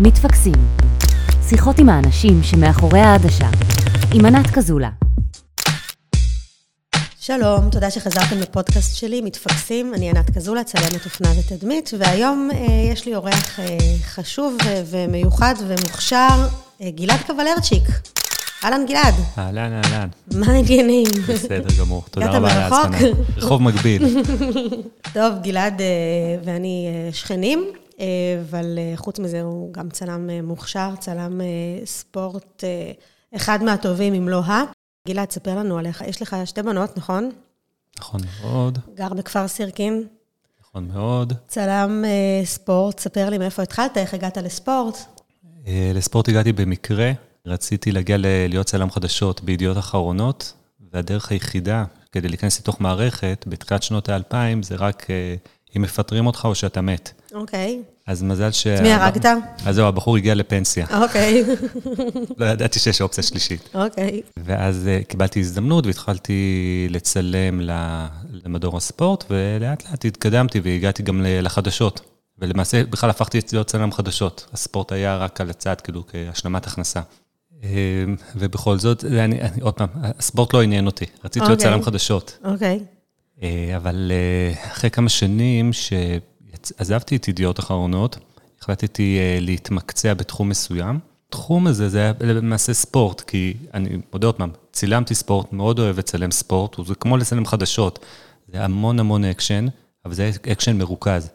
מתפקסים. שיחות עם האנשים שמאחורי העדשה. עם ענת קזולה. שלום, תודה שחזרתם לפודקאסט שלי, מתפקסים. אני ענת קזולה, צלמת אופנה ותדמית, והיום אה, יש לי אורח אה, חשוב ו- ומיוחד ומוכשר, אה, גלעד קבלרצ'יק. אהלן גלעד. אהלן, אהלן. מה העניינים? בסדר גמור, תודה רבה על? ההזמנה. רחוב מקביל. טוב, גלעד אה, ואני אה, שכנים, אה, אבל אה, חוץ מזה הוא גם צלם אה, מוכשר, צלם אה, ספורט, אה, אחד מהטובים, אם לא ה. גלעד, ספר לנו עליך. יש לך שתי בנות, נכון? נכון מאוד, גר בכפר סירקין, נכון מאוד. צלם אה, ספורט. ספר לי מאיפה התחלת, איך הגעת לספורט. אה, לספורט הגעתי במקרה, רציתי להגיע להיות צלם חדשות בידיעות אחרונות, והדרך היחידה כדי להיכנס לתוך מערכת, בתחילת שנות האלפיים, זה רק אה, אם מפטרים אותך או שאתה מת. אוקיי. אז מזל ש... את מי הרגת? אז זהו, הבחור הגיע לפנסיה. אוקיי. לא ידעתי שיש אופציה שלישית. אוקיי. ואז אה, קיבלתי הזדמנות והתחלתי לצלם למדור הספורט, ולאט לאט התקדמתי והגעתי גם לחדשות. ולמעשה בכלל הפכתי להיות צלם חדשות. הספורט היה רק על הצד, כאילו, כהשלמת הכנסה. אה, ובכל זאת, אני, אני, עוד פעם, הספורט לא עניין אותי, רציתי להיות אוקיי. צלם חדשות. אוקיי. אה, אבל אחרי כמה שנים שעזבתי את ידיעות אחרונות, החלטתי אה, להתמקצע בתחום מסוים. התחום הזה זה היה למעשה ספורט, כי אני מודה עוד פעם, צילמתי ספורט, מאוד אוהב לצלם ספורט, זה כמו לצלם חדשות, זה המון המון אקשן, אבל זה אקשן מרוכז.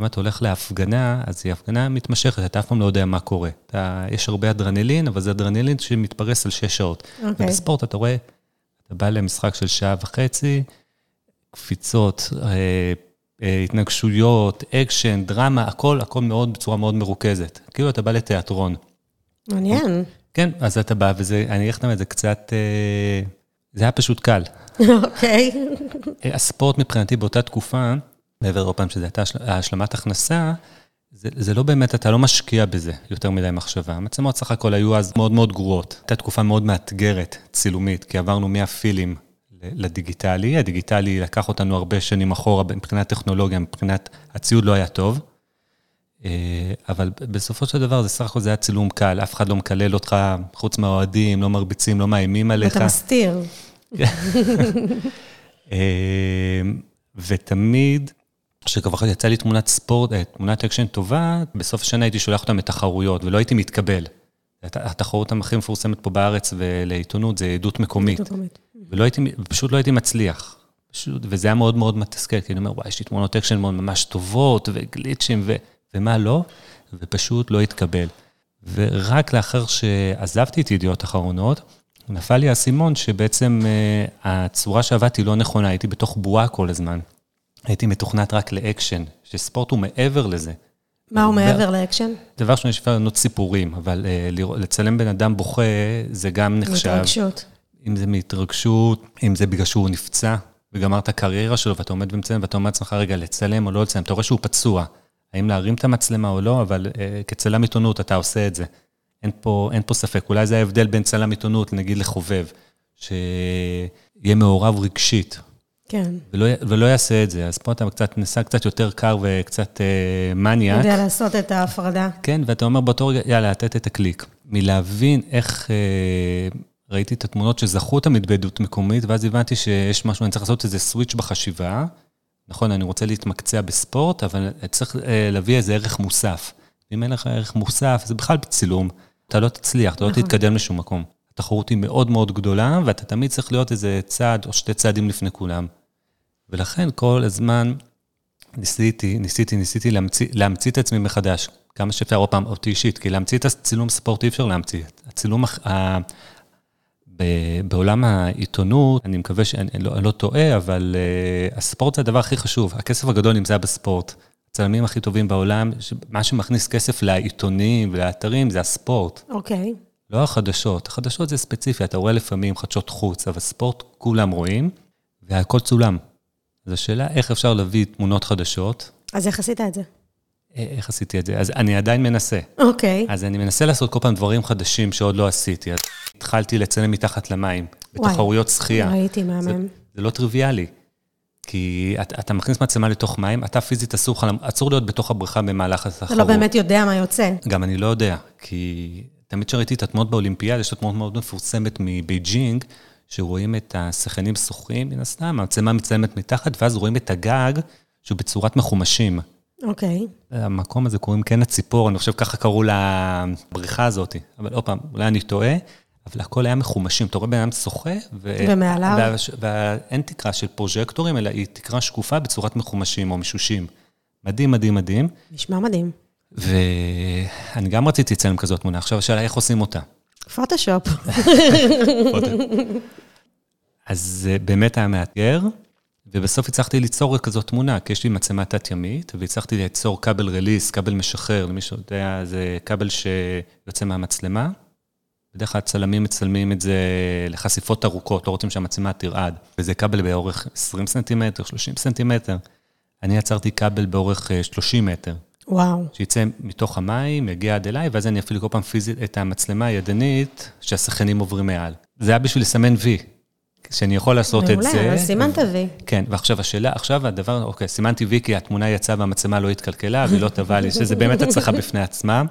אם אתה הולך להפגנה, אז היא הפגנה מתמשכת, אתה אף פעם לא יודע מה קורה. אתה, יש הרבה אדרנלין, אבל זה אדרנלין שמתפרס על שש שעות. אוקיי. ובספורט אתה רואה, אתה בא למשחק של שעה וחצי, קפיצות, אה, התנגשויות, אקשן, דרמה, הכל, הכל מאוד, בצורה מאוד מרוכזת. כאילו אתה בא לתיאטרון. מעניין. כן, אז אתה בא, וזה, אני אגיד לכם, זה קצת, אה, זה היה פשוט קל. אוקיי. אה, הספורט מבחינתי באותה תקופה, מעבר עוד פעם שזה הייתה השל- השלמת הכנסה, זה, זה לא באמת, אתה לא משקיע בזה יותר מדי מחשבה. המצלמות סך הכל היו אז מאוד מאוד גרועות. הייתה תקופה מאוד מאתגרת, צילומית, כי עברנו מהפילם לדיגיטלי. הדיגיטלי לקח אותנו הרבה שנים אחורה מבחינת טכנולוגיה, מבחינת הציוד לא היה טוב. אה, אבל בסופו של דבר זה סך הכל זה היה צילום קל, אף אחד לא מקלל אותך, חוץ מהאוהדים, לא מרביצים, לא מאיימים עליך. אתה מסתיר. אה, ותמיד, כשכבר יצא לי תמונת ספורט, אה, תמונת אקשן טובה, בסוף השנה הייתי שולח אותם לתחרויות, ולא הייתי מתקבל. הת- התחרות הכי מפורסמת פה בארץ ולעיתונות זה עדות מקומית. מקומית. ולא הייתי, פשוט לא הייתי מצליח. פשוט, וזה היה מאוד מאוד מתסכל, כי אני אומר, וואי, יש לי תמונות אקשן מאוד ממש טובות, וגליצ'ים, ו, ומה לא, ופשוט לא התקבל. ורק לאחר שעזבתי את ידיעות אחרונות, נפל לי האסימון שבעצם אה, הצורה שעבדתי לא נכונה, הייתי בתוך בועה כל הזמן. הייתי מתוכנת רק לאקשן, שספורט הוא מעבר לזה. מה הוא מעבר לאקשן? דבר ראשון, יש אפשר לבנות סיפורים, אבל אה, לצלם בן אדם בוכה, זה גם נחשב. התרגשות. אם זה מהתרגשות, אם זה בגלל שהוא נפצע וגמר את הקריירה שלו, ואתה עומד ומצלם, ואתה אומר לעצמך, רגע, לצלם או לא לצלם, אתה רואה שהוא פצוע. האם להרים את המצלמה או לא, אבל אה, כצלם עיתונות אתה עושה את זה. אין פה, אין פה ספק. אולי זה ההבדל בין צלם עיתונות, נגיד לחובב, שיהיה מעורב רגשית, כן. ולא, ולא יעשה את זה. אז פה אתה קצת, נסע קצת יותר קר וקצת אה, מניאק. יודע לעשות את ההפרדה. כן, ואתה אומר באותו רגע, יאללה, לתת את הקליק. מלהבין איך אה, ראיתי את התמונות שזכו תמיד בעדות מקומית, ואז הבנתי שיש משהו, אני צריך לעשות איזה סוויץ' בחשיבה. נכון, אני רוצה להתמקצע בספורט, אבל צריך אה, להביא איזה ערך מוסף. אם אין לך ערך מוסף, זה בכלל בצילום. אתה לא תצליח, אתה לא נכון. תתקדם לשום מקום. התחרות היא מאוד מאוד גדולה, ואתה תמיד צריך להיות איזה צעד או שתי צעדים לפני כולם. ולכן כל הזמן ניסיתי, ניסיתי, ניסיתי להמציא, להמציא את עצמי מחדש. כמה שאפשר, עוד פעם, אותי אישית, כי להמציא את הצילום ספורט אי אפשר להמציא. הצילום, ה... ב- בעולם העיתונות, אני מקווה שאני אני לא, אני לא טועה, אבל uh, הספורט זה הדבר הכי חשוב. הכסף הגדול נמצא בספורט. הצלמים הכי טובים בעולם, מה שמכניס כסף לעיתונים ולאתרים זה הספורט. אוקיי. לא החדשות. החדשות זה ספציפי, אתה רואה לפעמים חדשות חוץ, אבל ספורט כולם רואים, והכל צולם. אז השאלה איך אפשר להביא תמונות חדשות, אז איך עשית את זה? איך עשיתי את זה? אז אני עדיין מנסה. אוקיי. אז אני מנסה לעשות כל פעם דברים חדשים שעוד לא עשיתי. אז התחלתי לצלם מתחת למים, וואי. בתחרויות שחייה. ראיתי, זה, מהמם. זה לא טריוויאלי. כי אתה, אתה מכניס מצלמה לתוך מים, אתה פיזית אסור אסור להיות בתוך הבריכה במהלך התחרות. אתה לא באמת יודע מה יוצא. גם אני לא יודע, כי תמיד כשראיתי את התמונות באולימפיאד, יש את התמונות מאוד מפורסמת מבייג'ינג, שרואים את השחיינים שוחים, מן הסתם, המצלמה מצלמת מתחת, ואז רואים את הגג, שהוא בצורת מחומשים. אוקיי. המקום הזה קוראים קן הציפור, אני חושב ככה קראו לבריכה הזאת. אבל עוד פעם, אולי אני טועה, אבל הכל היה מחומשים. אתה רואה בן אדם שוחה, ו... ומעליו? ואין תקרה של פרוז'קטורים, אלא היא תקרה שקופה בצורת מחומשים או משושים. מדהים, מדהים, מדהים. נשמע מדהים. ואני גם רציתי לצלם כזאת תמונה. עכשיו השאלה איך עושים אותה. פוטושופ. אז זה באמת היה מאתגר, ובסוף הצלחתי ליצור כזאת תמונה, כי יש לי מצלמה תת-ימית, והצלחתי ליצור כבל רליס, כבל משחרר, למי שיודע, זה כבל שיוצא מהמצלמה. בדרך כלל צלמים מצלמים את זה לחשיפות ארוכות, לא רוצים שהמצלמה תרעד. וזה כבל באורך 20 סנטימטר, 30 סנטימטר. אני יצרתי כבל באורך 30 מטר. וואו. שיצא מתוך המים, יגיע עד אליי, ואז אני אפעיל כל פעם פיזית את המצלמה הידנית שהשחקנים עוברים מעל. זה היה בשביל לסמן וי, שאני יכול לעשות מעולה, את זה. מעולה, אבל סימנת וי. כן, ועכשיו השאלה, עכשיו הדבר, אוקיי, סימנתי וי כי התמונה יצאה והמצלמה לא התקלקלה והיא לא טובה לי, שזה באמת הצלחה בפני עצמה.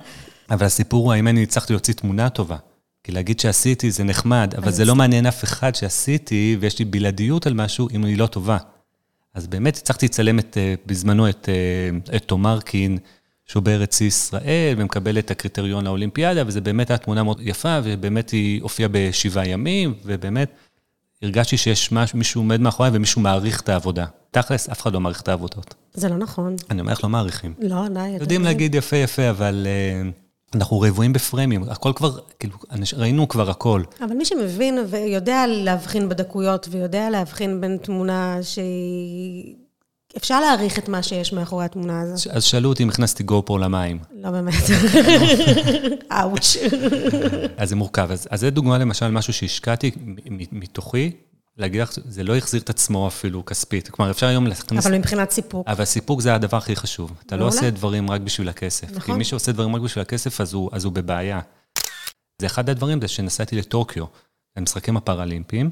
אבל הסיפור הוא האם אני הצלחתי להוציא תמונה טובה. כי להגיד שעשיתי זה נחמד, אבל זה לא מעניין אף אחד שעשיתי ויש לי בלעדיות על משהו אם היא לא טובה. אז באמת הצלחתי לצלם את, אה, בזמנו את, אה, את תומרקין, שהוא בארץ ישראל, ומקבל את הקריטריון לאולימפיאדה, וזו באמת הייתה תמונה מאוד יפה, ובאמת היא הופיעה בשבעה ימים, ובאמת הרגשתי שיש מישהו עומד מאחוריי ומישהו מעריך את העבודה. תכלס, אף אחד לא מעריך את העבודות. זה לא נכון. אני אומר איך לא מעריכים. לא, די. יודעים להגיד יפה יפה, אבל uh, אנחנו רבועים בפריימים, הכל כבר, כאילו, ראינו כבר הכל. אבל מי שמבין ויודע להבחין בדקויות, ויודע להבחין בין תמונה שהיא... אפשר להעריך את מה שיש מאחורי התמונה הזאת. אז שאלו אותי אם הכנסתי גו פרו למים. לא באמת. אאוץ'. אז זה מורכב. אז, אז זה דוגמה למשל משהו שהשקעתי מתוכי, להגיד לך, זה לא החזיר את עצמו אפילו כספית. כלומר, אפשר היום להכניס... אבל מבחינת סיפוק. אבל סיפוק זה הדבר הכי חשוב. אתה לא עושה דברים רק בשביל הכסף. נכון. כי מי שעושה דברים רק בשביל הכסף, אז הוא, אז הוא בבעיה. זה אחד הדברים, זה שנסעתי לטוקיו, למשחקים הפראלימפיים.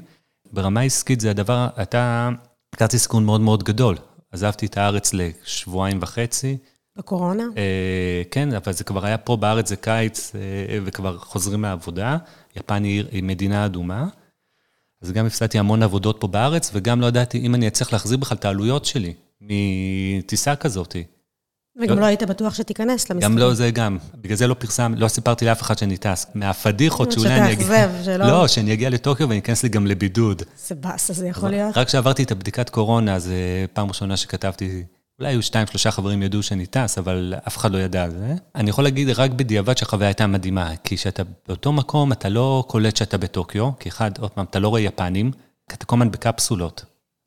ברמה עסקית זה הדבר, אתה, לקחתי סיכון מאוד מאוד גדול. עזבתי את הארץ לשבועיים וחצי. בקורונה? אה, כן, אבל זה כבר היה פה בארץ, זה קיץ, אה, וכבר חוזרים מהעבודה. יפן היא, היא מדינה אדומה. אז גם הפסדתי המון עבודות פה בארץ, וגם לא ידעתי אם אני אצליח להחזיר בכלל את העלויות שלי מטיסה כזאת. וגם לא, לא היית בטוח שתיכנס למשחקים. גם לא זה גם. בגלל זה לא פרסם, לא סיפרתי לאף אחד שאני טס. מהפדיחות שאולי אני אגיע... שתאכזב, שלא... לא, שאני אגיע לטוקיו ואני אכנס לי גם לבידוד. זה באסה, זה יכול להיות. רק כשעברתי את הבדיקת קורונה, זה פעם ראשונה שכתבתי, אולי היו שתיים, שלושה חברים ידעו שאני טס, אבל אף אחד לא ידע על זה. אני יכול להגיד רק בדיעבד שהחוויה הייתה מדהימה, כי כשאתה באותו מקום, אתה לא קולט שאתה בטוקיו, כי אחד, עוד פעם, אתה לא רואה יפנים, כי אתה כל הזמן בקפסולות.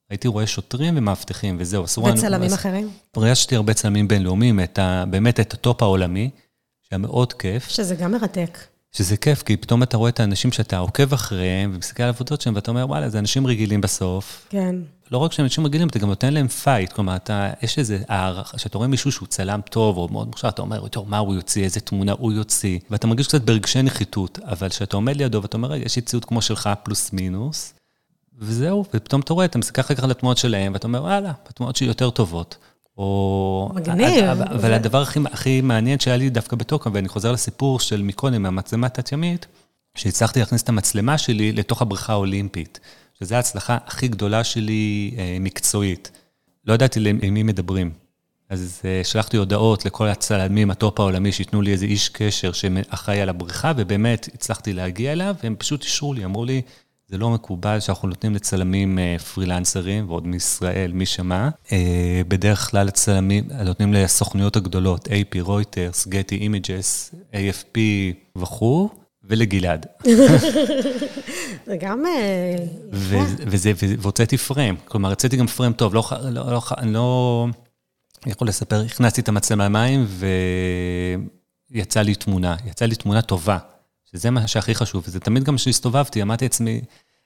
הייתי רואה שוטרים ומאבטחים, וזהו, אסור לנו... וצלמים אחרים? פגשתי הרבה צלמים בינלאומיים, את ה, באמת את הטופ העולמי, שהיה מאוד כיף. שזה גם מרתק. שזה כיף, כי פתאום אתה רואה את האנשים שאתה עוקב אחריהם, ומסתכל על העבודות שלהם, ואתה אומר, וואלה, זה אנשים רגילים בסוף. כן. לא רק שהם אנשים רגילים, אתה גם נותן להם פייט, כלומר, אתה, יש איזה הערכה, כשאתה רואה מישהו שהוא צלם טוב, או מאוד מוכשר, אתה אומר, טוב, מה הוא יוציא, איזה תמונה הוא יוציא, ואתה מרגיש קצת ברגשי נחיתות, אבל כשאתה עומד לידו ואתה אומר, יש לי ציוד כמו שלך, פלוס מינוס, וזהו, ופתאום אתה רואה, אתה מסתכל אחר כך על התמונות שלהם, ואתה אומר, וואלה, התמונות שלי יותר טובות. או... מגניב. אבל זה... הדבר הכי, הכי מעניין שהיה לי דווקא בטוקיו, ואני חוזר לסיפור של מקודם, מהמצלמה התת-ימית, שהצלחתי להכניס את המצלמה שלי לתוך הבריכה האולימפית, שזו ההצלחה הכי גדולה שלי אה, מקצועית. לא ידעתי עם מי מדברים. אז אה, שלחתי הודעות לכל הצלמים, הטופ העולמי, שייתנו לי איזה איש קשר שאחראי על הבריכה, ובאמת הצלחתי להגיע אליו, והם פשוט אישרו לי, אמרו לי, זה לא מקובל שאנחנו נותנים לצלמים פרילנסרים, ועוד מישראל, מי שמע. בדרך כלל לצלמים, נותנים לסוכנויות הגדולות, AP, רויטרס, גטי אימג'ס, AFP וכו', ולגלעד. זה גם... וזה, והוצאתי פריים, כלומר, הוצאתי גם פריים טוב, לא, לא, לא, אני לא יכול לספר, הכנסתי את המצלמה למים ויצא לי תמונה, יצאה לי תמונה טובה. שזה מה שהכי חשוב, וזה תמיד גם כשהסתובבתי, אמרתי לעצמי,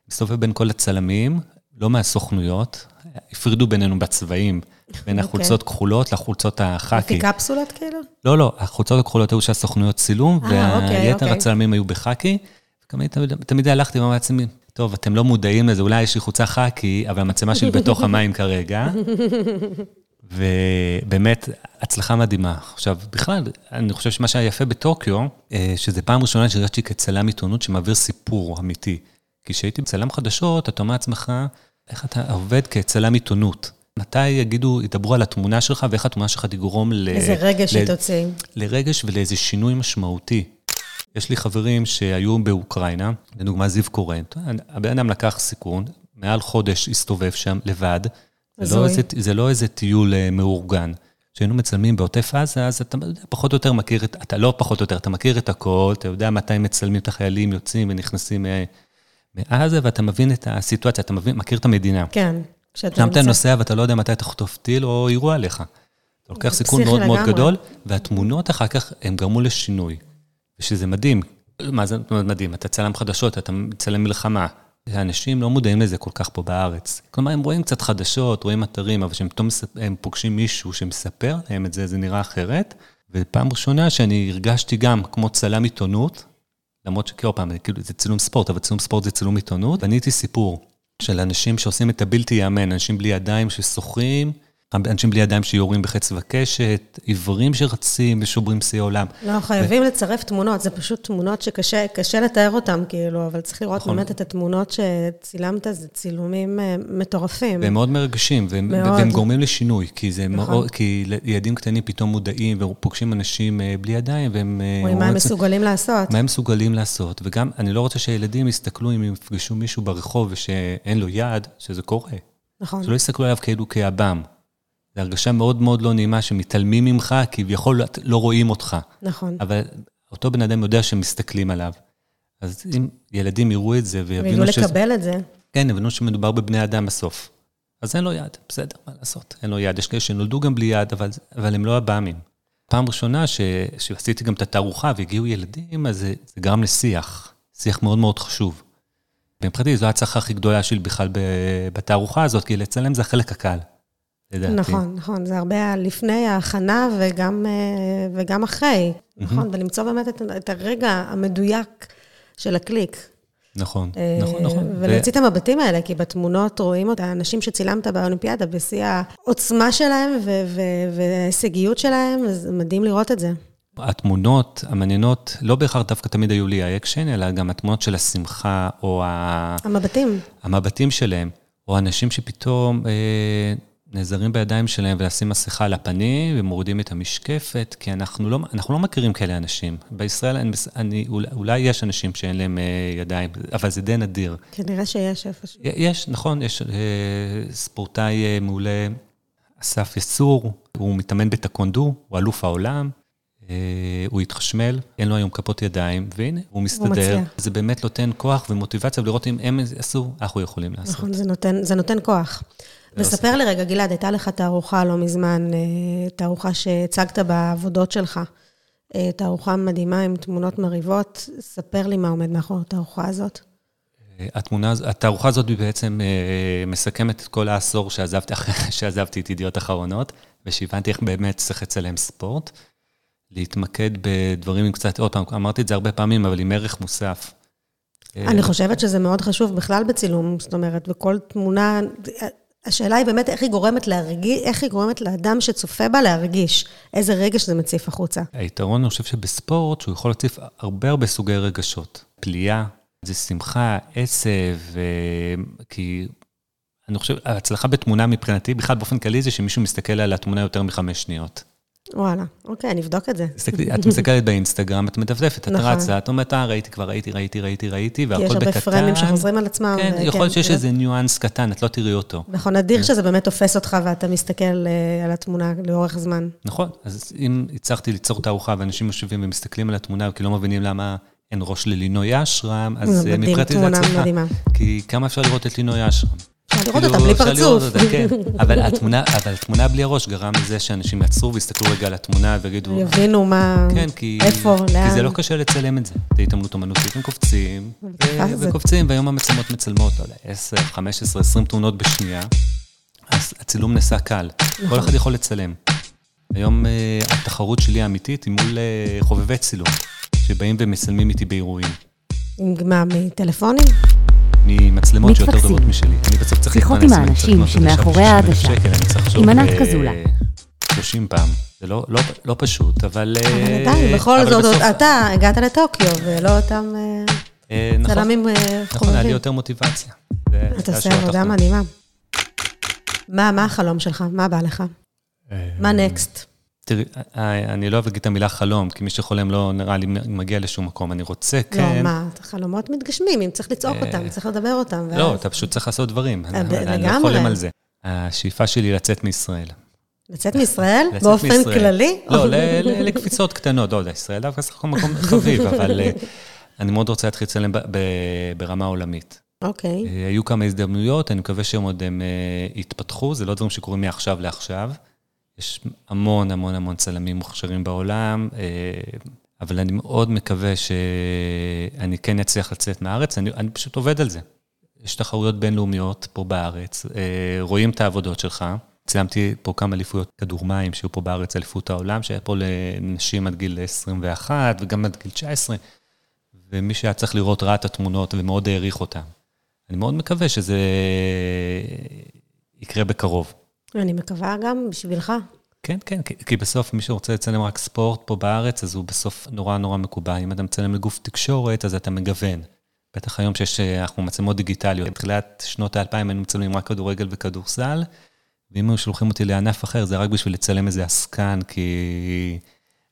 מסתובב בין כל הצלמים, לא מהסוכנויות, הפרידו בינינו בצבעים, בין החולצות כחולות לחולצות החאקי. לפי קפסולות כאילו? לא, לא, החולצות הכחולות היו של הסוכנויות צילום, והיתר הצלמים היו בחאקי. תמיד הלכתי ואמרתי לעצמי, טוב, אתם לא מודעים לזה, אולי יש לי חוצה חאקי, אבל המצלמה שלי בתוך המים כרגע. ובאמת, הצלחה מדהימה. עכשיו, בכלל, אני חושב שמה שהיה יפה בטוקיו, אה, שזה פעם ראשונה שהרגשתי כצלם עיתונות שמעביר סיפור אמיתי. כי כשהייתי צלם חדשות, אתה אומר לעצמך, איך אתה עובד כצלם עיתונות? מתי יגידו, ידברו על התמונה שלך ואיך התמונה שלך תגרום ל... איזה רגש היא תוציא. לרגש ולאיזה שינוי משמעותי. יש לי חברים שהיו באוקראינה, לדוגמה זיו קורן, הבן אדם לקח סיכון, מעל חודש הסתובב שם לבד, זה לא, איזה, זה לא איזה טיול אה, מאורגן. כשהיינו מצלמים בעוטף עזה, אז אתה פחות או יותר מכיר את, אתה לא פחות או יותר, אתה מכיר את הכל, אתה יודע מתי מצלמים את החיילים יוצאים ונכנסים אה, מעזה, ואתה מבין את הסיטואציה, אתה מבין, מכיר את המדינה. כן, כשאתה נמצא. שם אתה נוסע ואתה לא יודע מתי אתה חוטוף טיל או אירוע עליך. אתה לוקח סיכון מאוד. מאוד גדול, והתמונות אחר כך, הם גרמו לשינוי. ושזה מדהים. מה זה מדהים? אתה צלם חדשות, אתה צלם מלחמה. אנשים לא מודעים לזה כל כך פה בארץ. כלומר, הם רואים קצת חדשות, רואים אתרים, אבל כשהם פוגשים מישהו שמספר להם את זה, זה נראה אחרת. ופעם ראשונה שאני הרגשתי גם כמו צלם עיתונות, למרות שכאילו פעם, כאילו, זה צילום ספורט, אבל צילום ספורט זה צילום עיתונות, בניתי סיפור של אנשים שעושים את הבלתי ייאמן, אנשים בלי ידיים ששוחים, אנשים בלי ידיים שיורים בחץ וקשת, עיוורים שרצים ושוברים שיאי עולם. לא, חייבים ו... לצרף תמונות, זה פשוט תמונות שקשה לתאר אותן, כאילו, אבל צריך לראות נכון. באמת את התמונות שצילמת, זה צילומים אה, מטורפים. והם מאוד מרגשים, והם, מאוד. והם גורמים לשינוי, כי זה נכון. מאוד, כי ילדים קטנים פתאום מודעים ופוגשים אנשים אה, בלי ידיים, והם... אה, רואים מה הם מסוגלים לעשות. מה הם מסוגלים לעשות, וגם, אני לא רוצה שהילדים יסתכלו אם יפגשו מישהו ברחוב ושאין לו יד, שזה קורה. נכון. שלא יסתכלו עליו כאילו כעב"ם. זו הרגשה מאוד מאוד לא נעימה שמתעלמים ממך, כביכול לא רואים אותך. נכון. אבל אותו בן אדם יודע שמסתכלים עליו. אז אם ילדים יראו את זה ויבינו שזה... וידעו לקבל את זה. כן, יבינו שמדובר בבני אדם בסוף. אז אין לו יד, בסדר, מה לעשות, אין לו יד. יש כאלה שנולדו גם בלי יד, אבל, אבל הם לא עב"מים. פעם ראשונה ש, שעשיתי גם את התערוכה והגיעו ילדים, אז זה, זה גרם לשיח, שיח מאוד מאוד חשוב. ומבחינתי זו ההצלחה הכי גדולה שלי בכלל בתערוכה הזאת, כי לצלם זה החלק הקל. לדעתי. נכון, נכון, זה הרבה לפני ההכנה וגם, אה, וגם אחרי, נכון, ולמצוא באמת את, את הרגע המדויק של הקליק. נכון, אה, נכון, נכון. ולהוציא את המבטים האלה, כי בתמונות רואים את האנשים שצילמת באולימפיאדה בשיא העוצמה שלהם וההישגיות שלהם, אז מדהים לראות את זה. התמונות המעניינות, לא בהכרח דווקא תמיד היו לי האקשן, אלא גם התמונות של השמחה, או ה... המבטים. המבטים שלהם, או אנשים שפתאום אה, נעזרים בידיים שלהם ולשים מסכה על הפנים ומורידים את המשקפת, כי אנחנו לא, אנחנו לא מכירים כאלה אנשים. בישראל אני, אני, אולי, יש אנשים שאין להם אה, ידיים, אבל זה די נדיר. כנראה שיש איפשהו. יש, נכון, יש אה, ספורטאי אה, מעולה, אסף יסור, הוא מתאמן בטקונדו, הוא אלוף העולם. הוא התחשמל, אין לו היום כפות ידיים, והנה, הוא מסתדר. הוא. זה באמת נותן כוח ומוטיבציה, ולראות אם הם עשו, אנחנו יכולים לעשות. נכון, זה נותן, זה נותן כוח. וספר לי רגע, גלעד, הייתה לך תערוכה לא מזמן, אה, תערוכה שהצגת בעבודות שלך. אה, תערוכה מדהימה עם תמונות מרהיבות. ספר לי מה עומד מאחורי התערוכה הזאת. אה, התמונה, התערוכה הזאת בעצם מסכמת את כל העשור שעזבתי, שעזבתי את ידיעות אחרונות, ושהבנתי איך באמת צריך לצלם ספורט. להתמקד בדברים עם קצת, עוד פעם, אמרתי את זה הרבה פעמים, אבל עם ערך מוסף. אני חושבת שזה מאוד חשוב בכלל בצילום, זאת אומרת, בכל תמונה, השאלה היא באמת איך היא גורמת להרגיש, איך היא גורמת לאדם שצופה בה להרגיש איזה רגש זה מציף החוצה. היתרון, אני חושב שבספורט, שהוא יכול להציף הרבה הרבה סוגי רגשות. פליאה, זה שמחה, עצב, כי אני חושב, ההצלחה בתמונה מבחינתי, בכלל באופן כללי, זה שמישהו מסתכל על התמונה יותר מחמש שניות. וואלה, אוקיי, אני אבדוק את זה. את מסתכלת באינסטגרם, את מדפדפת, את נכון. רצה, את אומרת, אה, ראיתי כבר, ראיתי, ראיתי, ראיתי, ראיתי, והכל בקטן. כי יש הרבה פרמים שחוזרים על עצמם. כן, יכול להיות שיש איזה ניואנס קטן, את לא תראי אותו. נכון, נדיר שזה באמת תופס אותך ואתה מסתכל אה, על התמונה לאורך זמן. נכון, אז אם הצלחתי ליצור תערוכה ואנשים יושבים ומסתכלים על התמונה, כי לא מבינים למה אין ראש ללינוי אשרם, אז אה, מבחינתי זה הצלחה. כי כמה אפשר לראות את לינוי אשרם? אפשר לראות אותה בלי פרצוף. כן. אבל התמונה בלי הראש גרם לזה שאנשים יעצרו ויסתכלו רגע על התמונה ויגידו... יבינו מה... כן, איפה, לאן. כי זה לא קשה לצלם את זה. זה התעמלות אומנותית, הם קופצים, וקופצים, והיום המצלמות מצלמות, יודע, 10, 15, 20 תמונות בשנייה, אז הצילום נעשה קל. כל נכון. אחד יכול לצלם. היום אה, התחרות שלי האמיתית היא מול אה, חובבי צילום, שבאים ומצלמים איתי באירועים. מה, מטלפונים? ממצלמות שיותר. טובות משלי. אני בסוף צריך שיחות להתפרנס, עם האנשים שמאחורי עכשיו ב-60,000 העדשה. עם ענת ב- קזולה. 30 פעם. זה לא, לא, לא פשוט, אבל... אבל אה, עדיין, בכל אבל זאת, בסוף- אתה הגעת לטוקיו, ולא אותם אה, אה, נכון, צלמים אה, נכון, היה לי חובבים. יותר מוטיבציה. אתה עושה עבודה. מדהימה. מה מה החלום שלך? מה בא לך? אה, מה נקסט? תראי, אה, אני לא אוהב להגיד את המילה חלום, כי מי שחולם לא נראה לי מגיע לשום מקום. אני רוצה, לא, כן. מה, חלומות מתגשמים, אם צריך לצעוק אה, אותם, צריך לדבר אותם. לא, אתה פשוט צריך לעשות דברים. אה, אני לא. חולם על זה. השאיפה שלי לצאת מישראל. לצאת מישראל? באופן. כללי? לא, ל- לקפיצות קטנות, לא יודע, ישראל דווקא סך הכל מקום חביב, אבל אה, אני מאוד רוצה להתחיל לצלם ברמה עולמית. אוקיי. אה, היו כמה הזדמנויות, אני מקווה שהם עוד אה, יתפתחו, זה לא דברים שקורים מעכשיו לעכשיו. יש המון המון המון צלמים מוכשרים בעולם, אה, אבל אני מאוד מקווה שאני כן אצליח לצאת מהארץ, אני, אני פשוט עובד על זה. יש תחרויות בינלאומיות פה בארץ, אה, רואים את העבודות שלך. צילמתי פה כמה אליפויות כדור מים שהיו פה בארץ, אליפות העולם, שהיה פה לנשים עד גיל 21 וגם עד גיל 19, ומי שהיה צריך לראות ראה את התמונות ומאוד העריך אותן. אני מאוד מקווה שזה יקרה בקרוב. אני מקווה גם בשבילך. כן, כן, כי- כי בסוף מי שרוצה לצלם רק ספורט פה בארץ, אז הוא בסוף נורא נורא מקובע. אם אתה מצלם לגוף תקשורת, אז אתה מגוון. בטח היום שיש, אה, אנחנו מצלמות דיגיטליות. בתחילת שנות האלפיים היינו מצלמים רק כדורגל וכדורסל, ואם היו שולחים אותי לענף אחר, זה רק בשביל לצלם איזה עסקן, כי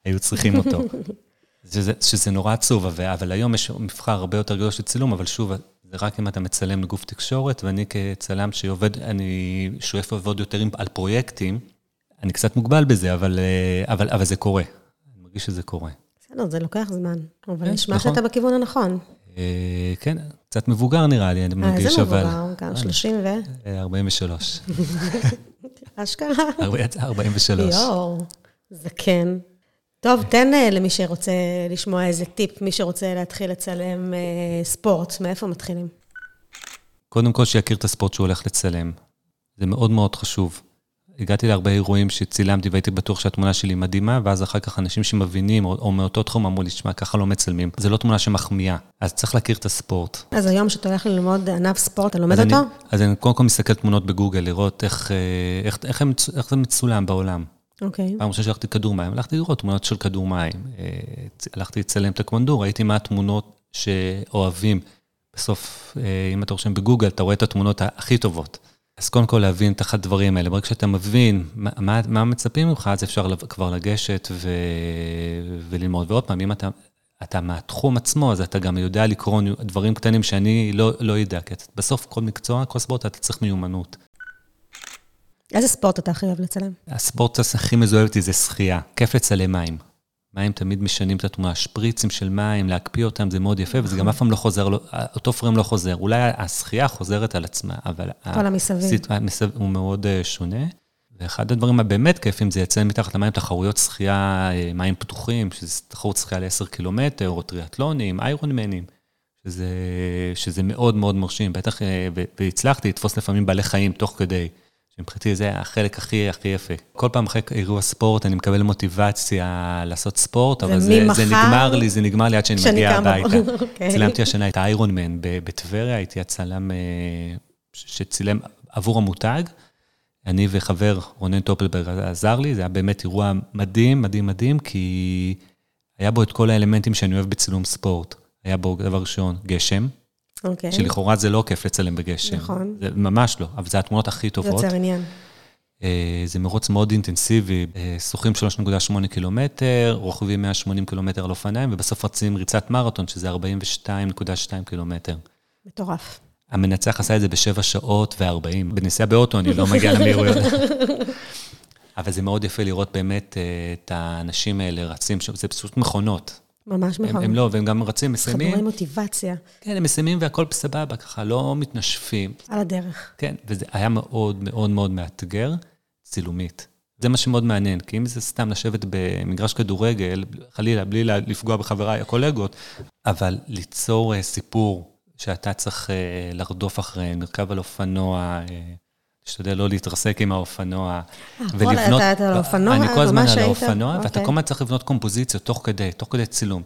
היו צריכים אותו. שזה, שזה נורא עצוב, אבל, אבל היום יש מבחר הרבה יותר גדול של צילום, אבל שוב, זה רק אם אתה מצלם לגוף תקשורת, ואני כצלם שעובד, אני שואף לעבוד יותר עם, על פרויקטים, אני קצת מוגבל בזה, אבל, אה, אבל, אבל זה קורה. אני מרגיש שזה קורה. בסדר, זה לוקח זמן, אבל כן, נשמע נכון. שאתה בכיוון הנכון. אה, כן, קצת מבוגר נראה לי, אני אה, מרגיש, איזה אבל... מבוגר, גם 30 ו... אה, 43. אשכרה. 43. יואו, זקן. טוב, תן אה, למי שרוצה לשמוע איזה טיפ, מי שרוצה להתחיל לצלם אה, ספורט, מאיפה מתחילים? קודם כל, שיכיר את הספורט שהוא הולך לצלם. זה מאוד מאוד חשוב. הגעתי להרבה אירועים שצילמתי והייתי בטוח שהתמונה שלי מדהימה, ואז אחר כך אנשים שמבינים, או, או מאותו תחום אמרו לי, שמע, ככה לא מצלמים. זה לא תמונה שמחמיאה. אז צריך להכיר את הספורט. אז היום כשאתה הולך ללמוד ענף ספורט, אתה לומד אז אני, אותו? אז אני קודם כל מסתכל תמונות בגוגל, לראות איך, אה, איך, איך, הם, איך זה מצולם בעולם. אוקיי. פעם ראשונה שהלכתי כדור מים, הלכתי לראות תמונות של כדור מים. אה, הלכתי לצלם את הקוונדו, ראיתי מה התמונות שאוהבים. בסוף, אה, אם אתה רושם בגוגל, אתה רואה את התמונות הכי טובות. אז קודם כל להבין את הדברים האלה. ברגע שאתה מבין מה, מה, מה מצפים ממך, אז אפשר כבר לגשת ו, וללמוד. ועוד פעם, אם אתה, אתה מהתחום עצמו, אז אתה גם יודע לקרוא דברים קטנים שאני לא, לא יודע. כי בסוף כל מקצוע, כל ספורט, אתה צריך מיומנות. איזה ספורט אתה הכי אוהב לצלם? הספורט הכי מזוהה אותי זה שחייה. כיף לצלם מים. מים תמיד משנים את התמונה, שפריצים של מים, להקפיא אותם, זה מאוד יפה, וזה גם אף פעם לא חוזר, לא- אותו פריים לא חוזר. אולי השחייה חוזרת על עצמה, אבל... כל המסביב. המסביב הוא מאוד אה, שונה. ואחד הדברים הבאמת כיפים זה לציין מתחת למים תחרויות שחייה, אה, מים פתוחים, שזה תחרות שחייה ל-10 קילומטר, או טריאטלונים, איירונמנים, שזה, שזה מאוד מאוד מרשים. בטח, אה, והצלחתי לתפוס לפעמים בעלי חיים תוך כדי. שמבחינתי זה החלק הכי הכי יפה. כל פעם אחרי אירוע ספורט אני מקבל מוטיבציה לעשות ספורט, אבל זה? זה נגמר לי, זה נגמר לי עד שאני מגיע הביתה. בבוקר, אוקיי. צילמתי השנה את האיירון מן בטבריה, הייתי הצלם אה, שצילם עבור המותג. אני וחבר רונן טופלברג עזר לי, זה היה באמת אירוע מדהים, מדהים, מדהים, כי היה בו את כל האלמנטים שאני אוהב בצילום ספורט. היה בו, דבר ראשון, גשם, אוקיי. שלכאורה זה לא כיף לצלם בגשם. נכון. זה ממש לא, אבל זה התמונות הכי זה טובות. יוצר עניין. אה, זה מרוץ מאוד אינטנסיבי, אה, שוחים 3.8 קילומטר, רוכבים 180 קילומטר על אופניים, ובסוף רצים ריצת מרתון, שזה 42.2 קילומטר. מטורף. המנצח עשה את זה בשבע שעות ו-40. בנסיעה באוטו אני לא מגיע למהירויות. אבל זה מאוד יפה לראות באמת אה, את האנשים האלה רצים זה פשוט מכונות. ממש הם, נכון. הם לא, והם גם רצים, חדורי מסיימים. מוטיבציה כן, הם מסיימים והכל סבבה, ככה, לא מתנשפים. על הדרך. כן, וזה היה מאוד מאוד מאוד מאתגר, צילומית. זה מה שמאוד מעניין, כי אם זה סתם לשבת במגרש כדורגל, חלילה, בלי לפגוע בחבריי, הקולגות, אבל ליצור אה, סיפור שאתה צריך אה, לרדוף אחריהם, לרכב על אופנוע, אה, להשתדל לא להתרסק עם האופנוע. ולבנות... אתה על האופנוע? אני כל הזמן על האופנוע, ואתה אוקיי. כל הזמן צריך לבנות קומפוזיציות תוך כדי, תוך כדי צילום.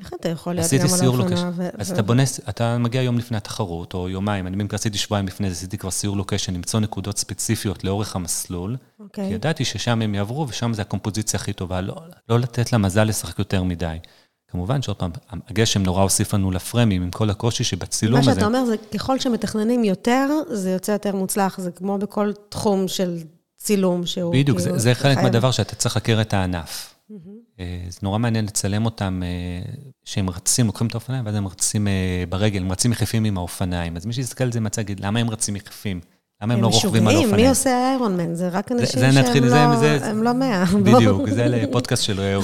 איך אתה יכול להיות גם על האופנוע? אז אתה בונה, אתה מגיע יום לפני התחרות, או יומיים, אני במקרה עשיתי שבועיים לפני זה, עשיתי כבר סיור לוקיישן, למצוא נקודות ספציפיות לאורך המסלול. אוקיי. כי ידעתי ששם הם יעברו, ושם זה הקומפוזיציה הכי טובה, לא, לא לתת למזל לשחק יותר מדי. כמובן שעוד פעם, הגשם נורא הוסיף לנו לפרמים עם כל הקושי שבצילום הזה. מה שאתה אומר זה, ככל שמתכננים יותר, זה יוצא יותר מוצלח. זה כמו בכל תחום של צילום שהוא בדיוק, כאילו... זה, זה חלק. מהדבר שאתה צריך להכיר את הענף. Mm-hmm. זה נורא מעניין לצלם אותם, אה, שהם רצים, לוקחים את האופניים, ואז הם רצים אה, ברגל, הם רצים יחפים עם האופניים. אז מי שיסתכל על זה מצא, יגיד, למה הם רצים יחפים? למה הם לא רוכבים על אופניים? מי עושה איירון מן? זה רק אנשים שהם נתחיל, לא, זה, הם לא מאה. בדיוק, זה לפודקאסט של,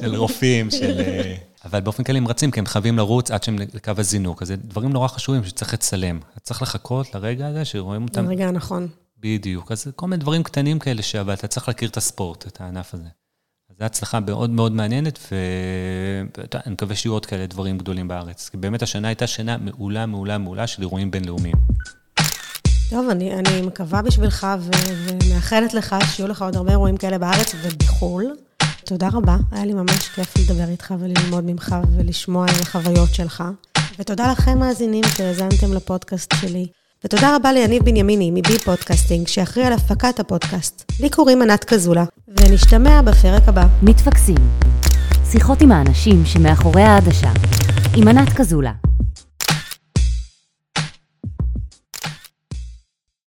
של רופאים, של... אבל באופן כללי הם רצים, כי הם חייבים לרוץ עד שהם לקו הזינוק. אז זה דברים נורא חשובים שצריך לצלם. צריך לחכות לרגע הזה שרואים אותם. לרגע הנכון. בדיוק. אז כל מיני דברים קטנים כאלה, אבל אתה צריך להכיר את הספורט, את הענף הזה. אז זו הצלחה מאוד מאוד מעניינת, ואני מקווה שיהיו עוד כאלה דברים גדולים בארץ. כי באמת השנה הייתה שנה מעולה, מעולה, מעולה של אירועים בינלאומיים. טוב, אני, אני מקווה בשבילך ומאחלת לך שיהיו לך עוד הרבה אירועים כאלה בארץ ובחו"ל. תודה רבה, היה לי ממש כיף לדבר איתך וללמוד ממך ולשמוע על החוויות שלך. ותודה לכם, מאזינים, שהאזנתם לפודקאסט שלי. ותודה רבה ליניב בנימיני מ-Be Podcasting, שאחראי על הפקת הפודקאסט. לי קוראים ענת קזולה, ונשתמע בפרק הבא. מתפקסים. שיחות עם האנשים שמאחורי העדשה. עם ענת קזולה.